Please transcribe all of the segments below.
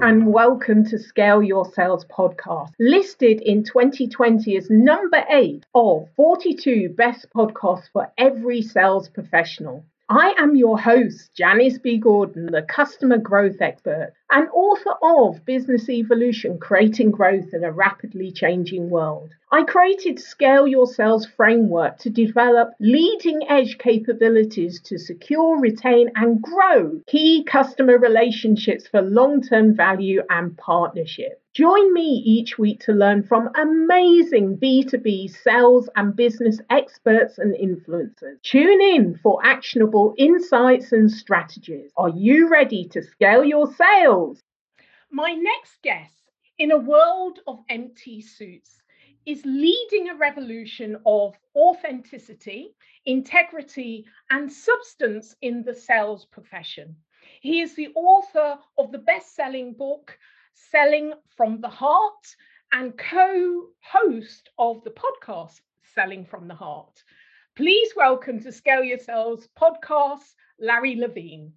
and welcome to Scale Your Sales podcast, listed in 2020 as number eight of 42 best podcasts for every sales professional. I am your host, Janice B. Gordon, the customer growth expert and author of Business Evolution Creating Growth in a Rapidly Changing World. I created Scale Your Sales framework to develop leading edge capabilities to secure, retain, and grow key customer relationships for long term value and partnership. Join me each week to learn from amazing B2B sales and business experts and influencers. Tune in for actionable insights and strategies. Are you ready to scale your sales? My next guest in a world of empty suits is leading a revolution of authenticity, integrity, and substance in the sales profession. He is the author of the best selling book, Selling from the Heart, and co host of the podcast, Selling from the Heart. Please welcome to Scale Your Sales podcast, Larry Levine.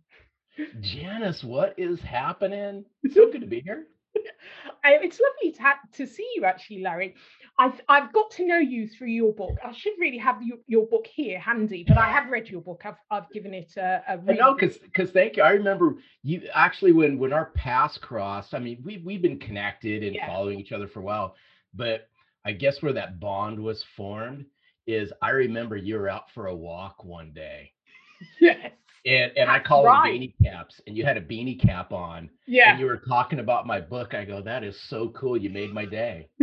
Janice, what is happening? It's So good to be here. it's lovely to, ha- to see you, actually, Larry. I've I've got to know you through your book. I should really have your, your book here handy, but I have read your book. I've I've given it a, a read. I know because because thank you. I remember you actually when when our paths crossed. I mean, we we've been connected and yeah. following each other for a while, but I guess where that bond was formed is I remember you were out for a walk one day. Yes. And and I call right. them beanie caps, and you had a beanie cap on. Yeah. And you were talking about my book. I go, that is so cool. You made my day.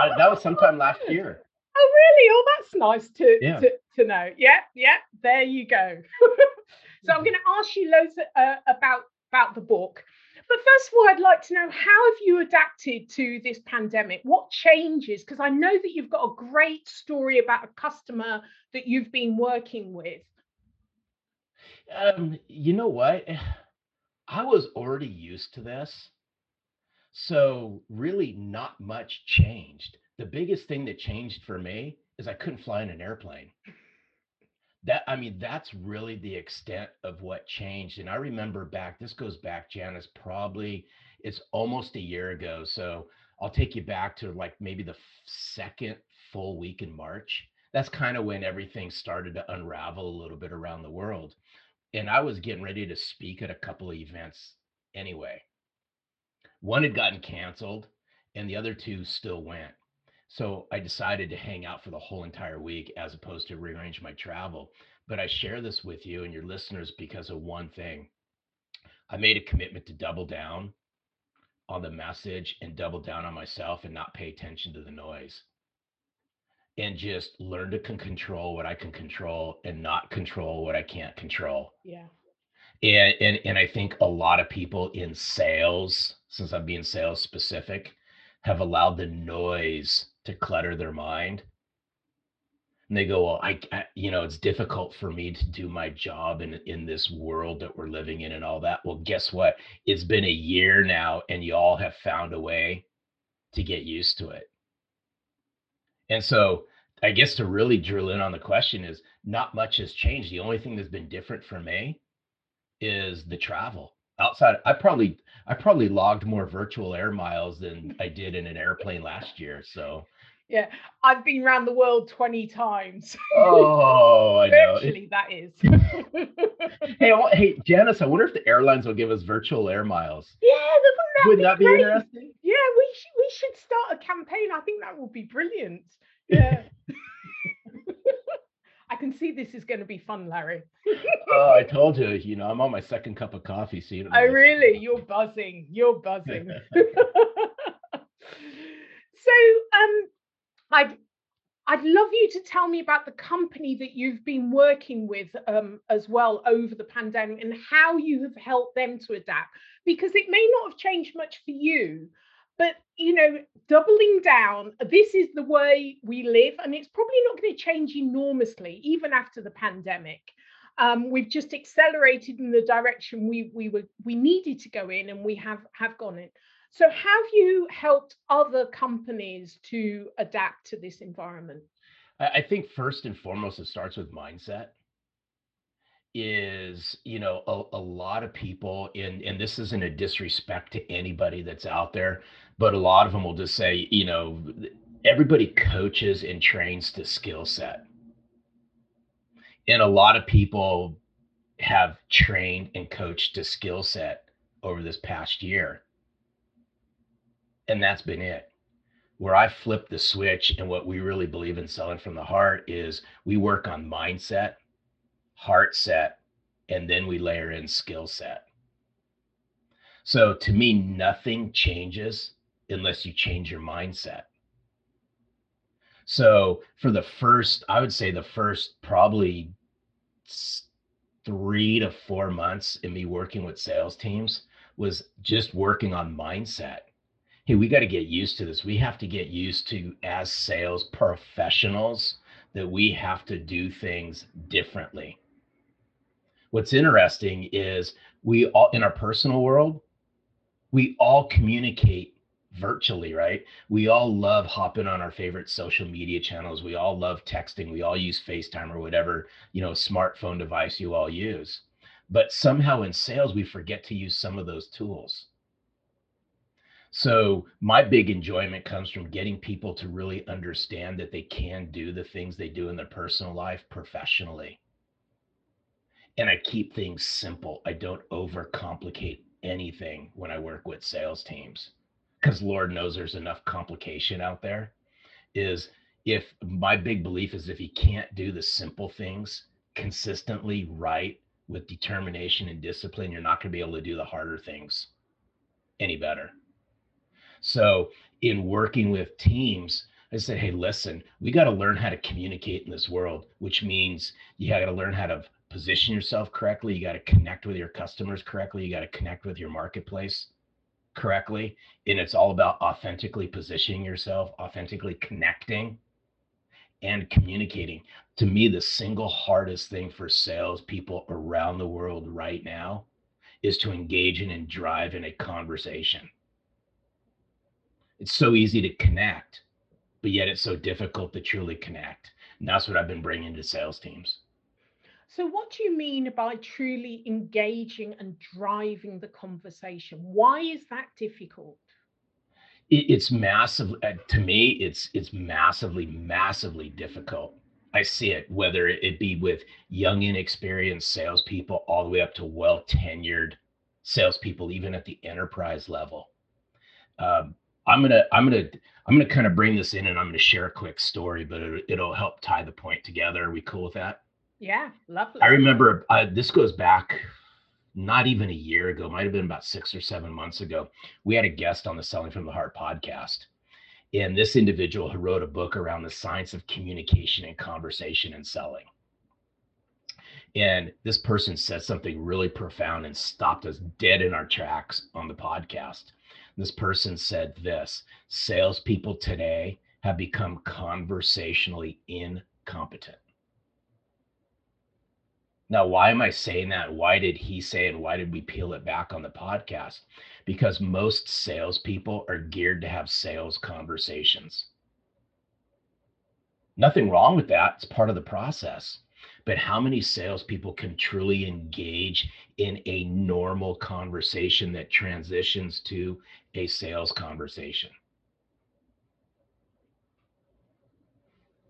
uh, that was sometime last year. Oh, really? Oh, that's nice to yeah. to, to know. Yeah, yeah. There you go. so I'm going to ask you loads uh, about about the book. But first of all, I'd like to know how have you adapted to this pandemic? What changes? Because I know that you've got a great story about a customer that you've been working with. Um, you know what? I was already used to this. So really not much changed. The biggest thing that changed for me is I couldn't fly in an airplane. That I mean, that's really the extent of what changed. And I remember back, this goes back, Janice, probably it's almost a year ago. So I'll take you back to like maybe the second full week in March. That's kind of when everything started to unravel a little bit around the world and I was getting ready to speak at a couple of events anyway. One had gotten canceled, and the other two still went. So I decided to hang out for the whole entire week as opposed to rearrange my travel. But I share this with you and your listeners because of one thing. I made a commitment to double down on the message and double down on myself and not pay attention to the noise and just learn to can control what I can control and not control what I can't control. Yeah. And and and I think a lot of people in sales, since I'm being sales specific, have allowed the noise to clutter their mind. And they go, well, I, I, you know, it's difficult for me to do my job in in this world that we're living in and all that. Well, guess what? It's been a year now, and you all have found a way to get used to it. And so I guess to really drill in on the question is not much has changed. The only thing that's been different for me is the travel. Outside, I probably I probably logged more virtual air miles than I did in an airplane last year. So yeah, I've been around the world 20 times. Oh, I know. Virtually, that is. hey, hey, Janice, I wonder if the airlines will give us virtual air miles. Yeah, wouldn't that, wouldn't be, that be interesting? Yeah, we should, we should start a campaign. I think that would be brilliant. Yeah. I can see this is going to be fun, Larry. oh, I told you, you know, I'm on my second cup of coffee. So you don't oh, really? You're buzzing. You're buzzing. so, um, I'd I'd love you to tell me about the company that you've been working with um, as well over the pandemic and how you have helped them to adapt, because it may not have changed much for you, but you know doubling down this is the way we live and it's probably not going to change enormously even after the pandemic. Um, we've just accelerated in the direction we we were we needed to go in and we have have gone in so have you helped other companies to adapt to this environment? I think first and foremost it starts with mindset is you know a, a lot of people in and this isn't a disrespect to anybody that's out there but a lot of them will just say you know everybody coaches and trains to skill set. And a lot of people have trained and coached to skill set over this past year and that's been it where i flipped the switch and what we really believe in selling from the heart is we work on mindset heart set, and then we layer in skill set. So to me, nothing changes unless you change your mindset. So for the first, I would say the first probably three to four months in me working with sales teams was just working on mindset. Hey, we got to get used to this. We have to get used to, as sales professionals, that we have to do things differently. What's interesting is we all in our personal world we all communicate virtually right? We all love hopping on our favorite social media channels. We all love texting. We all use facetime or whatever you know smartphone device you all use. But somehow in sales we forget to use some of those tools so my big enjoyment comes from getting people to really understand that they can do the things they do in their personal life professionally and I keep things simple. I don't overcomplicate anything when I work with sales teams because Lord knows there's enough complication out there. Is if my big belief is if you can't do the simple things consistently right with determination and discipline, you're not going to be able to do the harder things any better. So, in working with teams, I said, hey, listen, we got to learn how to communicate in this world, which means you got to learn how to position yourself correctly. You got to connect with your customers correctly. You got to connect with your marketplace correctly. And it's all about authentically positioning yourself, authentically connecting and communicating. To me, the single hardest thing for salespeople around the world right now is to engage in and drive in a conversation. It's so easy to connect, but yet it's so difficult to truly connect. And that's what I've been bringing to sales teams. So, what do you mean by truly engaging and driving the conversation? Why is that difficult? it's massive uh, to me. It's it's massively, massively difficult. I see it whether it be with young, inexperienced salespeople, all the way up to well tenured salespeople, even at the enterprise level. Um, I'm gonna I'm gonna I'm gonna kind of bring this in, and I'm gonna share a quick story, but it, it'll help tie the point together. Are we cool with that? Yeah, lovely. I remember uh, this goes back not even a year ago, might have been about six or seven months ago. We had a guest on the Selling from the Heart podcast. And this individual who wrote a book around the science of communication and conversation and selling. And this person said something really profound and stopped us dead in our tracks on the podcast. This person said this salespeople today have become conversationally incompetent. Now, why am I saying that? Why did he say it? Why did we peel it back on the podcast? Because most salespeople are geared to have sales conversations. Nothing wrong with that. It's part of the process. But how many salespeople can truly engage in a normal conversation that transitions to a sales conversation?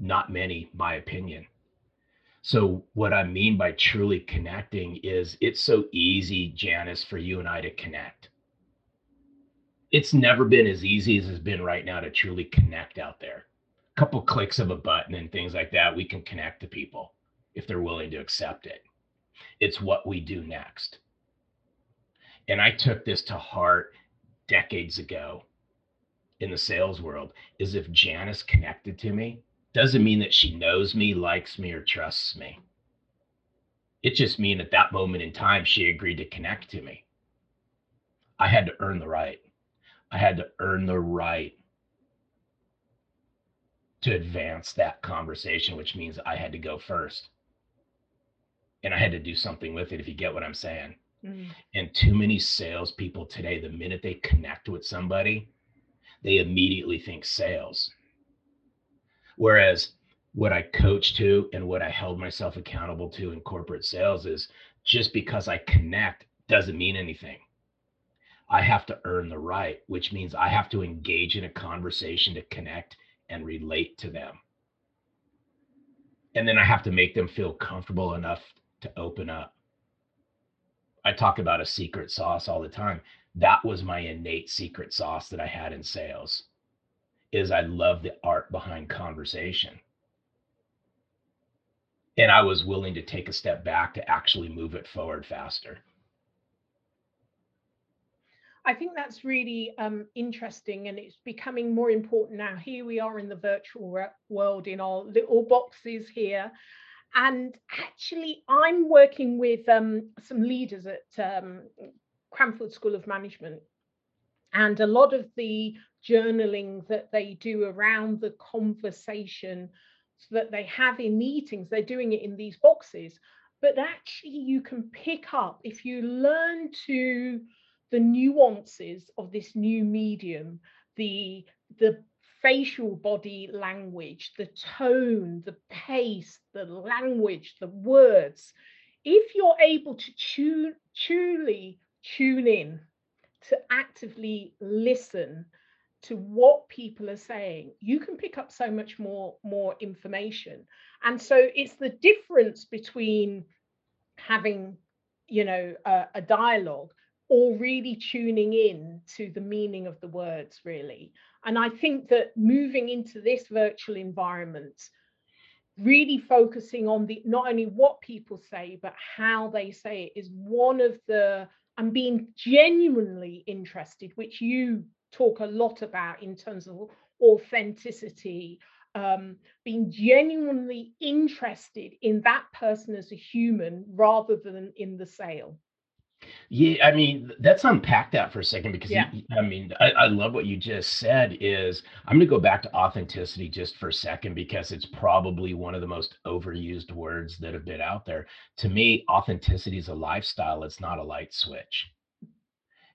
Not many, my opinion. So, what I mean by truly connecting is it's so easy, Janice, for you and I to connect. It's never been as easy as it's been right now to truly connect out there. A couple clicks of a button and things like that, we can connect to people if they're willing to accept it. It's what we do next. And I took this to heart decades ago in the sales world is if Janice connected to me, doesn't mean that she knows me, likes me, or trusts me. It just means at that moment in time, she agreed to connect to me. I had to earn the right. I had to earn the right to advance that conversation, which means I had to go first. And I had to do something with it, if you get what I'm saying. Mm. And too many salespeople today, the minute they connect with somebody, they immediately think sales. Whereas what I coach to and what I held myself accountable to in corporate sales is just because I connect doesn't mean anything. I have to earn the right, which means I have to engage in a conversation to connect and relate to them. And then I have to make them feel comfortable enough to open up. I talk about a secret sauce all the time. That was my innate secret sauce that I had in sales is I love the art behind conversation and I was willing to take a step back to actually move it forward faster. I think that's really um, interesting and it's becoming more important now. Here we are in the virtual world in our little boxes here. And actually, I'm working with um, some leaders at um, Cranfield School of Management. And a lot of the journaling that they do around the conversation that they have in meetings, they're doing it in these boxes. But actually, you can pick up if you learn to the nuances of this new medium, the the facial body language, the tone, the pace, the language, the words. If you're able to tune, truly tune in, to actively listen to what people are saying you can pick up so much more more information and so it's the difference between having you know a, a dialogue or really tuning in to the meaning of the words really and i think that moving into this virtual environment really focusing on the not only what people say but how they say it is one of the and being genuinely interested which you talk a lot about in terms of authenticity, um, being genuinely interested in that person as a human rather than in the sale. Yeah, I mean, let's unpack that for a second because yeah. you, I mean, I, I, love what you just said. Is I'm going to go back to authenticity just for a second because it's probably one of the most overused words that have been out there. To me, authenticity is a lifestyle, it's not a light switch.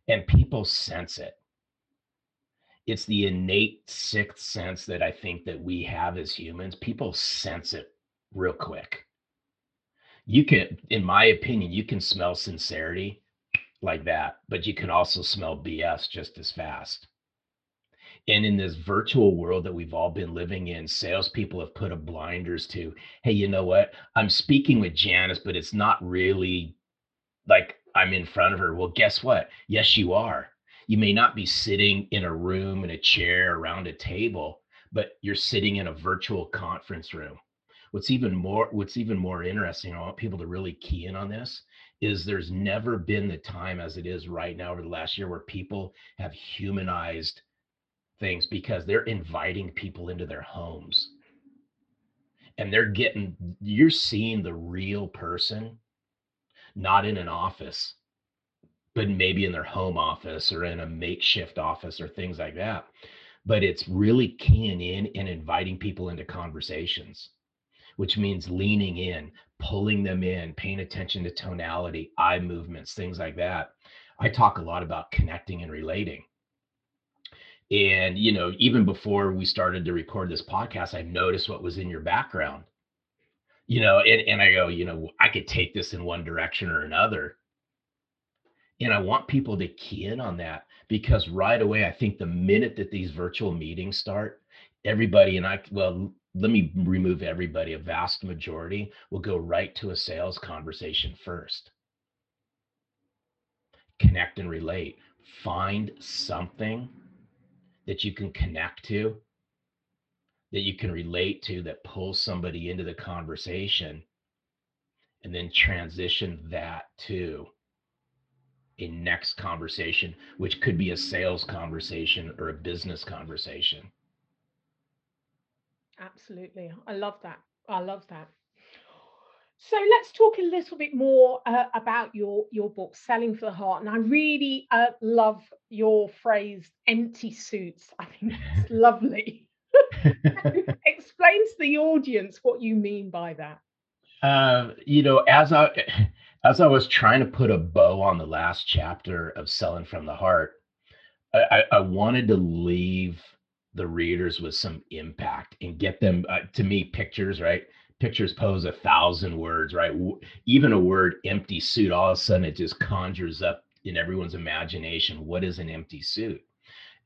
And people sense it it's the innate sixth sense that I think that we have as humans. People sense it real quick. You can, in my opinion, you can smell sincerity like that, but you can also smell BS just as fast. And in this virtual world that we've all been living in, salespeople have put a blinders to, hey, you know what? I'm speaking with Janice, but it's not really like I'm in front of her. Well, guess what? Yes, you are you may not be sitting in a room in a chair around a table but you're sitting in a virtual conference room what's even more what's even more interesting i want people to really key in on this is there's never been the time as it is right now over the last year where people have humanized things because they're inviting people into their homes and they're getting you're seeing the real person not in an office but maybe in their home office or in a makeshift office or things like that. But it's really keying in and inviting people into conversations, which means leaning in, pulling them in, paying attention to tonality, eye movements, things like that. I talk a lot about connecting and relating. And, you know, even before we started to record this podcast, I noticed what was in your background. You know, and, and I go, you know, I could take this in one direction or another and I want people to key in on that because right away, I think the minute that these virtual meetings start, everybody, and I, well, let me remove everybody, a vast majority will go right to a sales conversation first. Connect and relate. Find something that you can connect to, that you can relate to, that pulls somebody into the conversation, and then transition that to a next conversation, which could be a sales conversation or a business conversation. Absolutely. I love that. I love that. So let's talk a little bit more uh, about your your book, Selling for the Heart. And I really uh, love your phrase, "empty suits." I think that's lovely. Explain to the audience what you mean by that. Uh, you know, as I as I was trying to put a bow on the last chapter of Selling from the Heart, I, I wanted to leave the readers with some impact and get them uh, to me pictures right? Pictures pose a thousand words right? Even a word empty suit all of a sudden it just conjures up in everyone's imagination what is an empty suit?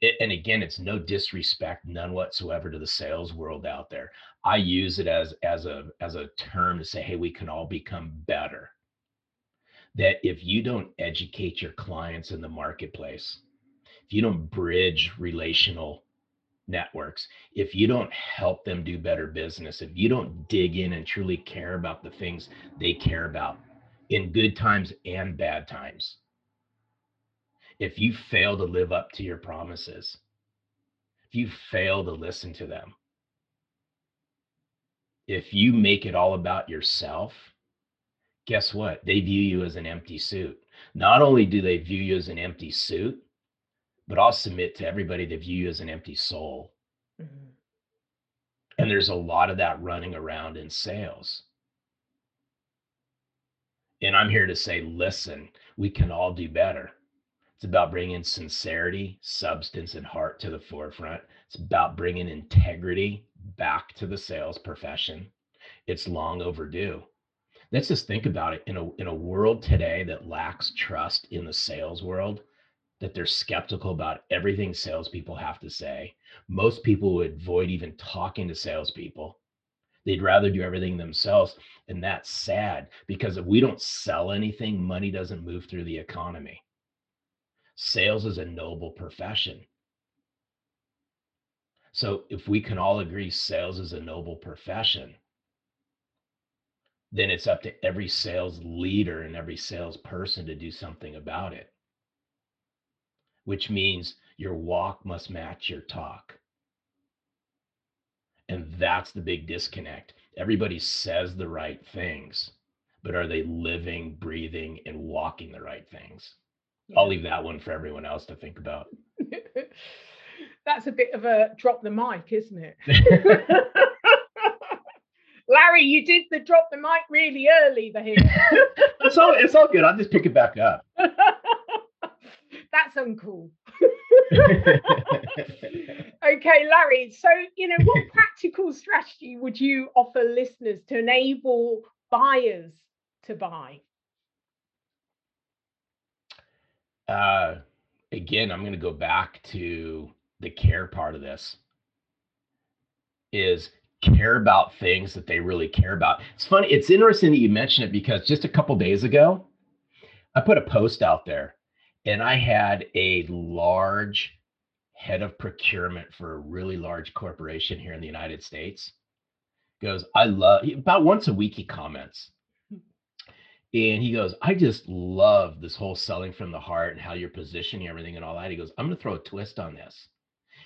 It, and again it's no disrespect none whatsoever to the sales world out there. I use it as as a as a term to say hey we can all become better. That if you don't educate your clients in the marketplace if you don't bridge relational networks, if you don't help them do better business, if you don't dig in and truly care about the things they care about in good times and bad times, if you fail to live up to your promises, if you fail to listen to them, if you make it all about yourself, guess what? They view you as an empty suit. Not only do they view you as an empty suit, but I'll submit to everybody they view you as an empty soul. Mm-hmm. And there's a lot of that running around in sales. And I'm here to say, listen, we can all do better. It's about bringing sincerity, substance, and heart to the forefront. It's about bringing integrity back to the sales profession. It's long overdue. Let's just think about it in a in a world today that lacks trust in the sales world that they're skeptical about everything salespeople have to say. Most people would avoid even talking to salespeople. They'd rather do everything themselves. And that's sad because if we don't sell anything, money doesn't move through the economy. Sales is a noble profession. So if we can all agree sales is a noble profession, then it's up to every sales leader and every salesperson to do something about it which means your walk must match your talk. And that's the big disconnect. Everybody says the right things, but are they living, breathing, and walking the right things? Yeah. I'll leave that one for everyone else to think about. that's a bit of a drop the mic, isn't it? Larry, you did the drop the mic really early here. it's all it's all good. I'll just pick it back up uncool. okay, Larry. So, you know, what practical strategy would you offer listeners to enable buyers to buy? Uh, again, I'm going to go back to the care part of this. Is care about things that they really care about. It's funny. It's interesting that you mentioned it because just a couple days ago, I put a post out there and I had a large head of procurement for a really large corporation here in the United States. Goes, I love about once a week he comments. Hmm. And he goes, I just love this whole selling from the heart and how you're positioning everything and all that. He goes, I'm going to throw a twist on this.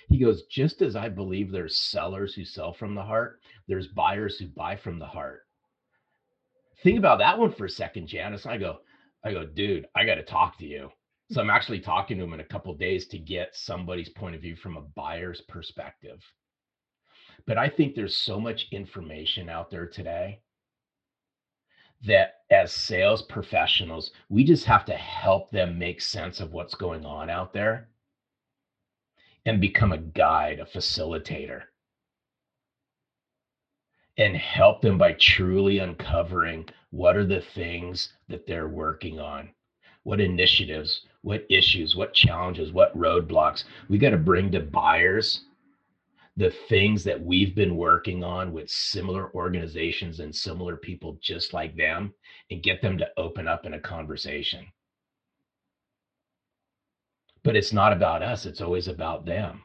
He goes, just as I believe there's sellers who sell from the heart, there's buyers who buy from the heart. Think about that one for a second, Janice. I go, I go, dude, I got to talk to you. So I'm actually talking to him in a couple days to get somebody's point of view from a buyer's perspective. But I think there's so much information out there today that as sales professionals, we just have to help them make sense of what's going on out there and become a guide, a facilitator, and help them by truly uncovering what are the things that they're working on, what initiatives, what issues, what challenges, what roadblocks we got to bring to buyers the things that we've been working on with similar organizations and similar people just like them and get them to open up in a conversation. But it's not about us, it's always about them.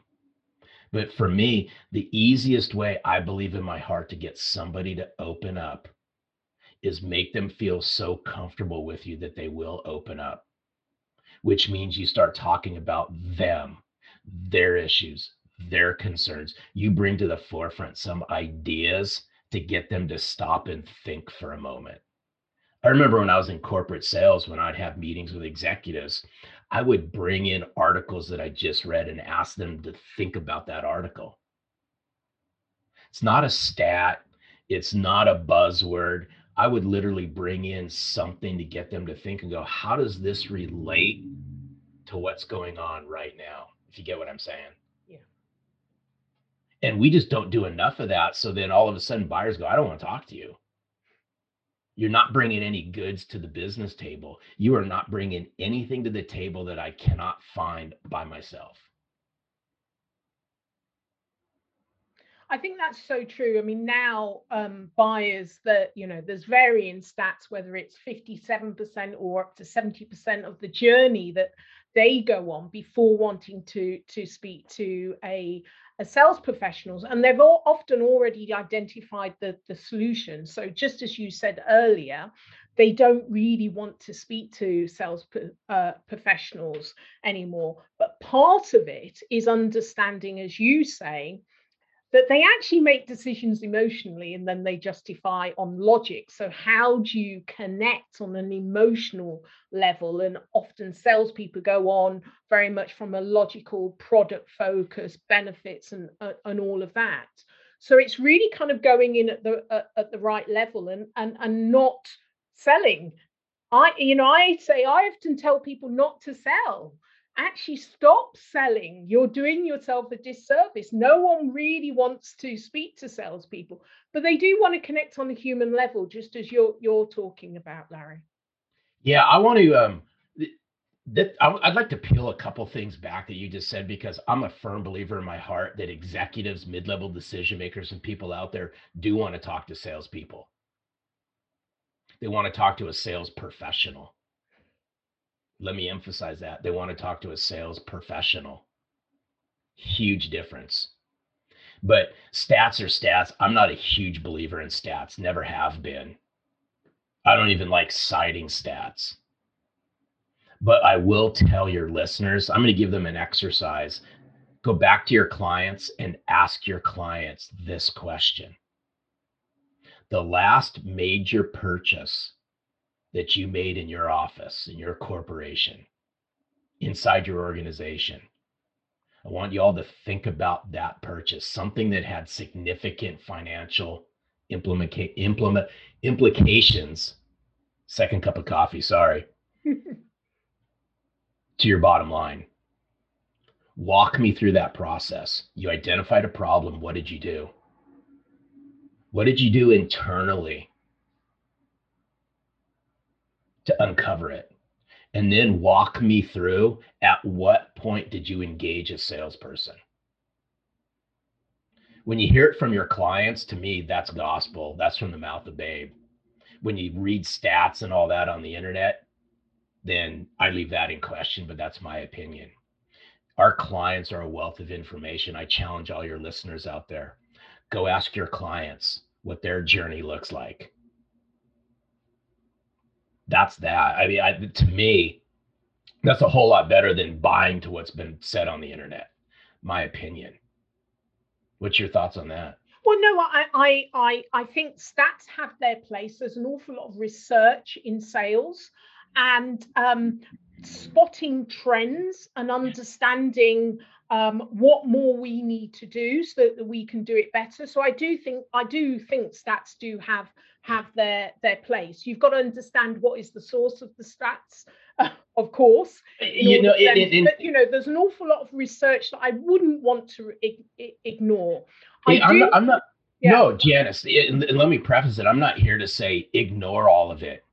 But for me, the easiest way I believe in my heart to get somebody to open up is make them feel so comfortable with you that they will open up which means you start talking about them, their issues, their concerns. You bring to the forefront some ideas to get them to stop and think for a moment. I remember when I was in corporate sales, when I'd have meetings with executives, I would bring in articles that I just read and ask them to think about that article. It's not a stat, it's not a buzzword. I would literally bring in something to get them to think and go, how does this relate to what's going on right now? If you get what I'm saying. Yeah. And we just don't do enough of that. So then all of a sudden buyers go, I don't want to talk to you. You're not bringing any goods to the business table. You are not bringing anything to the table that I cannot find by myself. I think that's so true. I mean, now um, buyers that, you know, there's varying stats, whether it's 57% or up to 70% of the journey that they go on before wanting to to speak to a, a sales professionals. And they've all often already identified the, the solution. So just as you said earlier they don't really want to speak to sales uh, professionals anymore. But part of it is understanding as you say that they actually make decisions emotionally and then they justify on logic. So, how do you connect on an emotional level? And often salespeople go on very much from a logical product focus, benefits, and uh, and all of that. So it's really kind of going in at the uh, at the right level and and and not selling. I you know I say I often tell people not to sell actually stop selling. You're doing yourself a disservice. No one really wants to speak to salespeople, but they do want to connect on a human level, just as you're you're talking about, Larry. Yeah, I want to. Um, I'd like to peel a couple things back that you just said because I'm a firm believer in my heart that executives, mid-level decision makers, and people out there do want to talk to salespeople. They want to talk to a sales professional let me emphasize that. They want to talk to a sales professional. Huge difference. But stats are stats. I'm not a huge believer in stats, never have been. I don't even like citing stats. But I will tell your listeners, I'm going to give them an exercise. Go back to your clients and ask your clients this question. The last major purchase that you made in your office, in your corporation, inside your organization. I want you all to think about that purchase, something that had significant financial implement, implement implications. Second cup of coffee, sorry. to your bottom line. Walk me through that process. You identified a problem. What did you do? What did you do internally to uncover it and then walk me through at what point did you engage a salesperson? When you hear it from your clients to me that's gospel. That's from the mouth of babe. When you read stats and all that on the internet then i leave that in question but that's my opinion. Our clients are a wealth of information. I challenge all your listeners out there. Go ask your clients what their journey looks like that's that. I mean, I, to me, that's a whole lot better than buying to what's been said on the internet. My opinion. What's your thoughts on that? Well, no, I, I, I, I think stats have their place. There's an awful lot of research in sales, and um, spotting trends and understanding um, what more we need to do so that we can do it better. So I do think I do think stats do have have their their place. You've got to understand what is the source of the stats, uh, of course. You know, it, it, but you know, there's an awful lot of research that I wouldn't want to ignore. I am not, I'm not yeah. no, Janice, and let me preface it. I'm not here to say ignore all of it.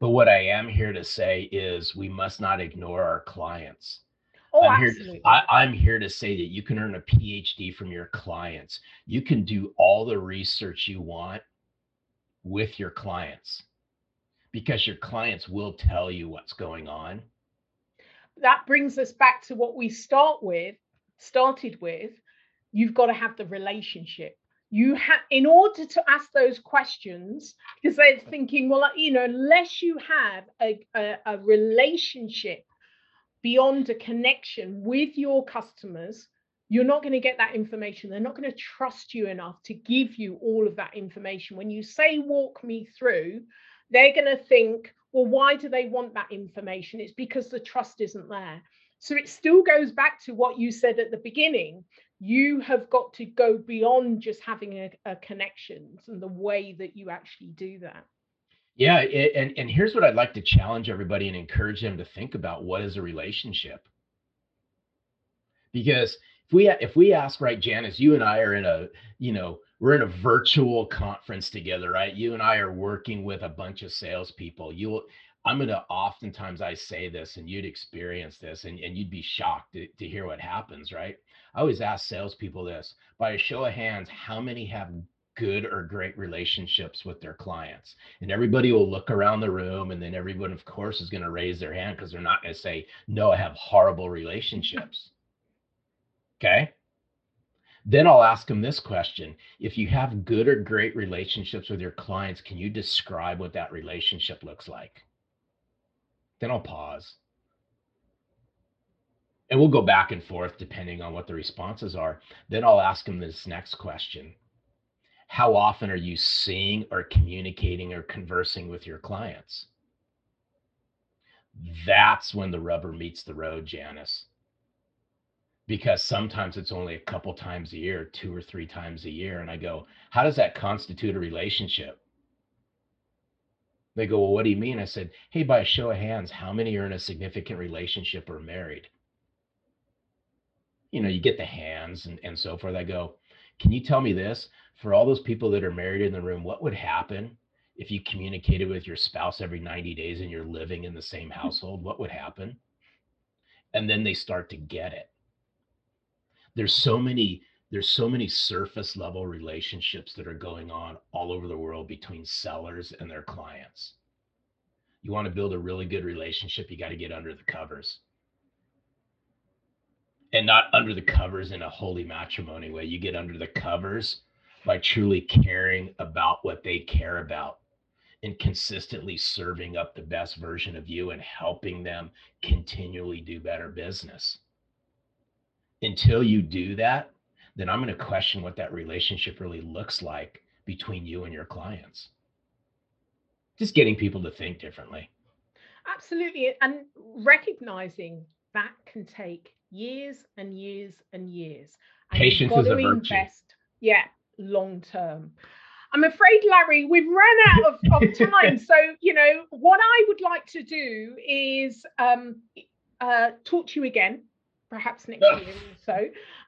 But what I am here to say is we must not ignore our clients. Oh, I'm absolutely. here. I, I'm here to say that you can earn a PhD from your clients. You can do all the research you want with your clients because your clients will tell you what's going on. That brings us back to what we start with, started with. You've got to have the relationship you have in order to ask those questions because they're thinking well you know unless you have a, a, a, relationship beyond a connection with your customers you're not going to get that information. They're not going to trust you enough to give you all of that information. When you say walk me through they're going to think well why do they want that information? It's because the trust isn't there. So it still goes back to what you said at the beginning. You have got to go beyond just having a, a connections and the way that you actually do that yeah it, and and here's what i'd like to challenge everybody and encourage them to think about what is a relationship. Because if we if we ask right janice you and i are in a you know we're in a virtual conference together right? You and i are working with a bunch of salespeople. You'll i'm to oftentimes i say this and you'd experience this and, and you'd be shocked to, to hear what happens right? I always ask salespeople this by a show of hands how many have good or great relationships with their clients. And everybody will look around the room, and then everyone, of course, is going to raise their hand because they're not going to say, No, I have horrible relationships. Okay. Then I'll ask them this question If you have good or great relationships with your clients, can you describe what that relationship looks like? Then I'll pause. And we'll go back and forth depending on what the responses are. Then I'll ask them this next question How often are you seeing or communicating or conversing with your clients? That's when the rubber meets the road, Janice because sometimes it's only a couple times a year, two or three times a year. And I go, how does that constitute a relationship? They go, well, what do you mean? I said, hey, by a show of hands, how many are in a significant relationship or married? You know, you get the hands and, and so forth. I go, can you tell me this? For all those people that are married in the room, what would happen if you communicated with your spouse every 90 days and you're living in the same hmm. household? What would happen? And then they start to get it there's so many there's so many surface level relationships that are going on all over the world between sellers and their clients. You want to build a really good relationship, you got to get under the covers. And not under the covers in a holy matrimony way. You get under the covers by truly caring about what they care about and consistently serving up the best version of you and helping them continually do better business until you do that, then I'm going to question what that relationship really looks like between you and your clients. Just getting people to think differently. Absolutely. And recognizing that can take years and years and years. And Patience is a virtue. Invest, yeah, long term. I'm afraid, Larry, we've run out of, of time. so, you know, what I would like to do is um, uh, talk to you again perhaps next year or so.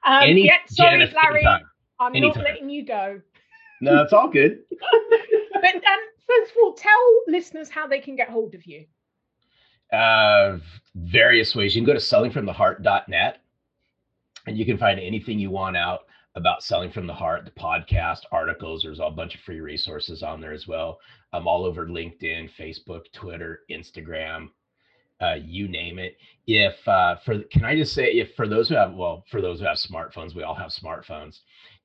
Um, Any, yeah, sorry, Janice, Larry, anytime. I'm anytime. not letting you go. No, it's all good. but um, first of all, tell listeners how they can get hold of you. Uh, various ways. You can go to sellingfromtheheart.net and you can find anything you want out about selling from the heart, the podcast, articles. There's a bunch of free resources on there as well. I'm all over LinkedIn, Facebook, Twitter, Instagram, uh, you name it. If uh, for can I just say if for those who have well for those who have smartphones, we all have smartphones.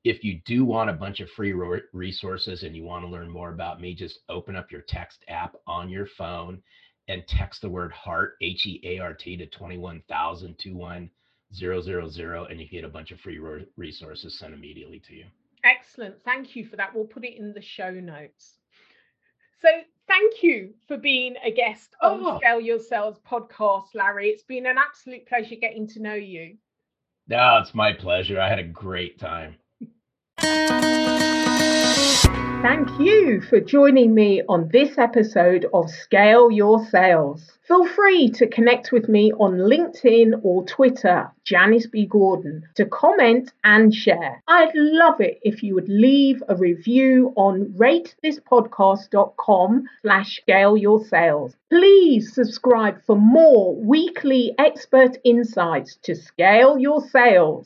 If you do want a bunch of free resources and you want to learn more about me, just open up your text app on your phone and text the word heart H E A R T to 21,000 21000 and you get a bunch of free resources sent immediately to you. Excellent. Thank you for that. We'll put it in the show notes. So thank you for being a guest on oh. Scale Your Sales podcast, Larry. It's been an absolute pleasure getting to know you. No, it's my pleasure. I had a great time. Thank you for joining me on this episode of Scale Your Sales. Feel free to connect with me on LinkedIn or Twitter, Janice B. Gordon, to comment and share. I'd love it if you would leave a review on ratethispodcast.com slash scale your sales. Please subscribe for more weekly expert insights to scale your sales.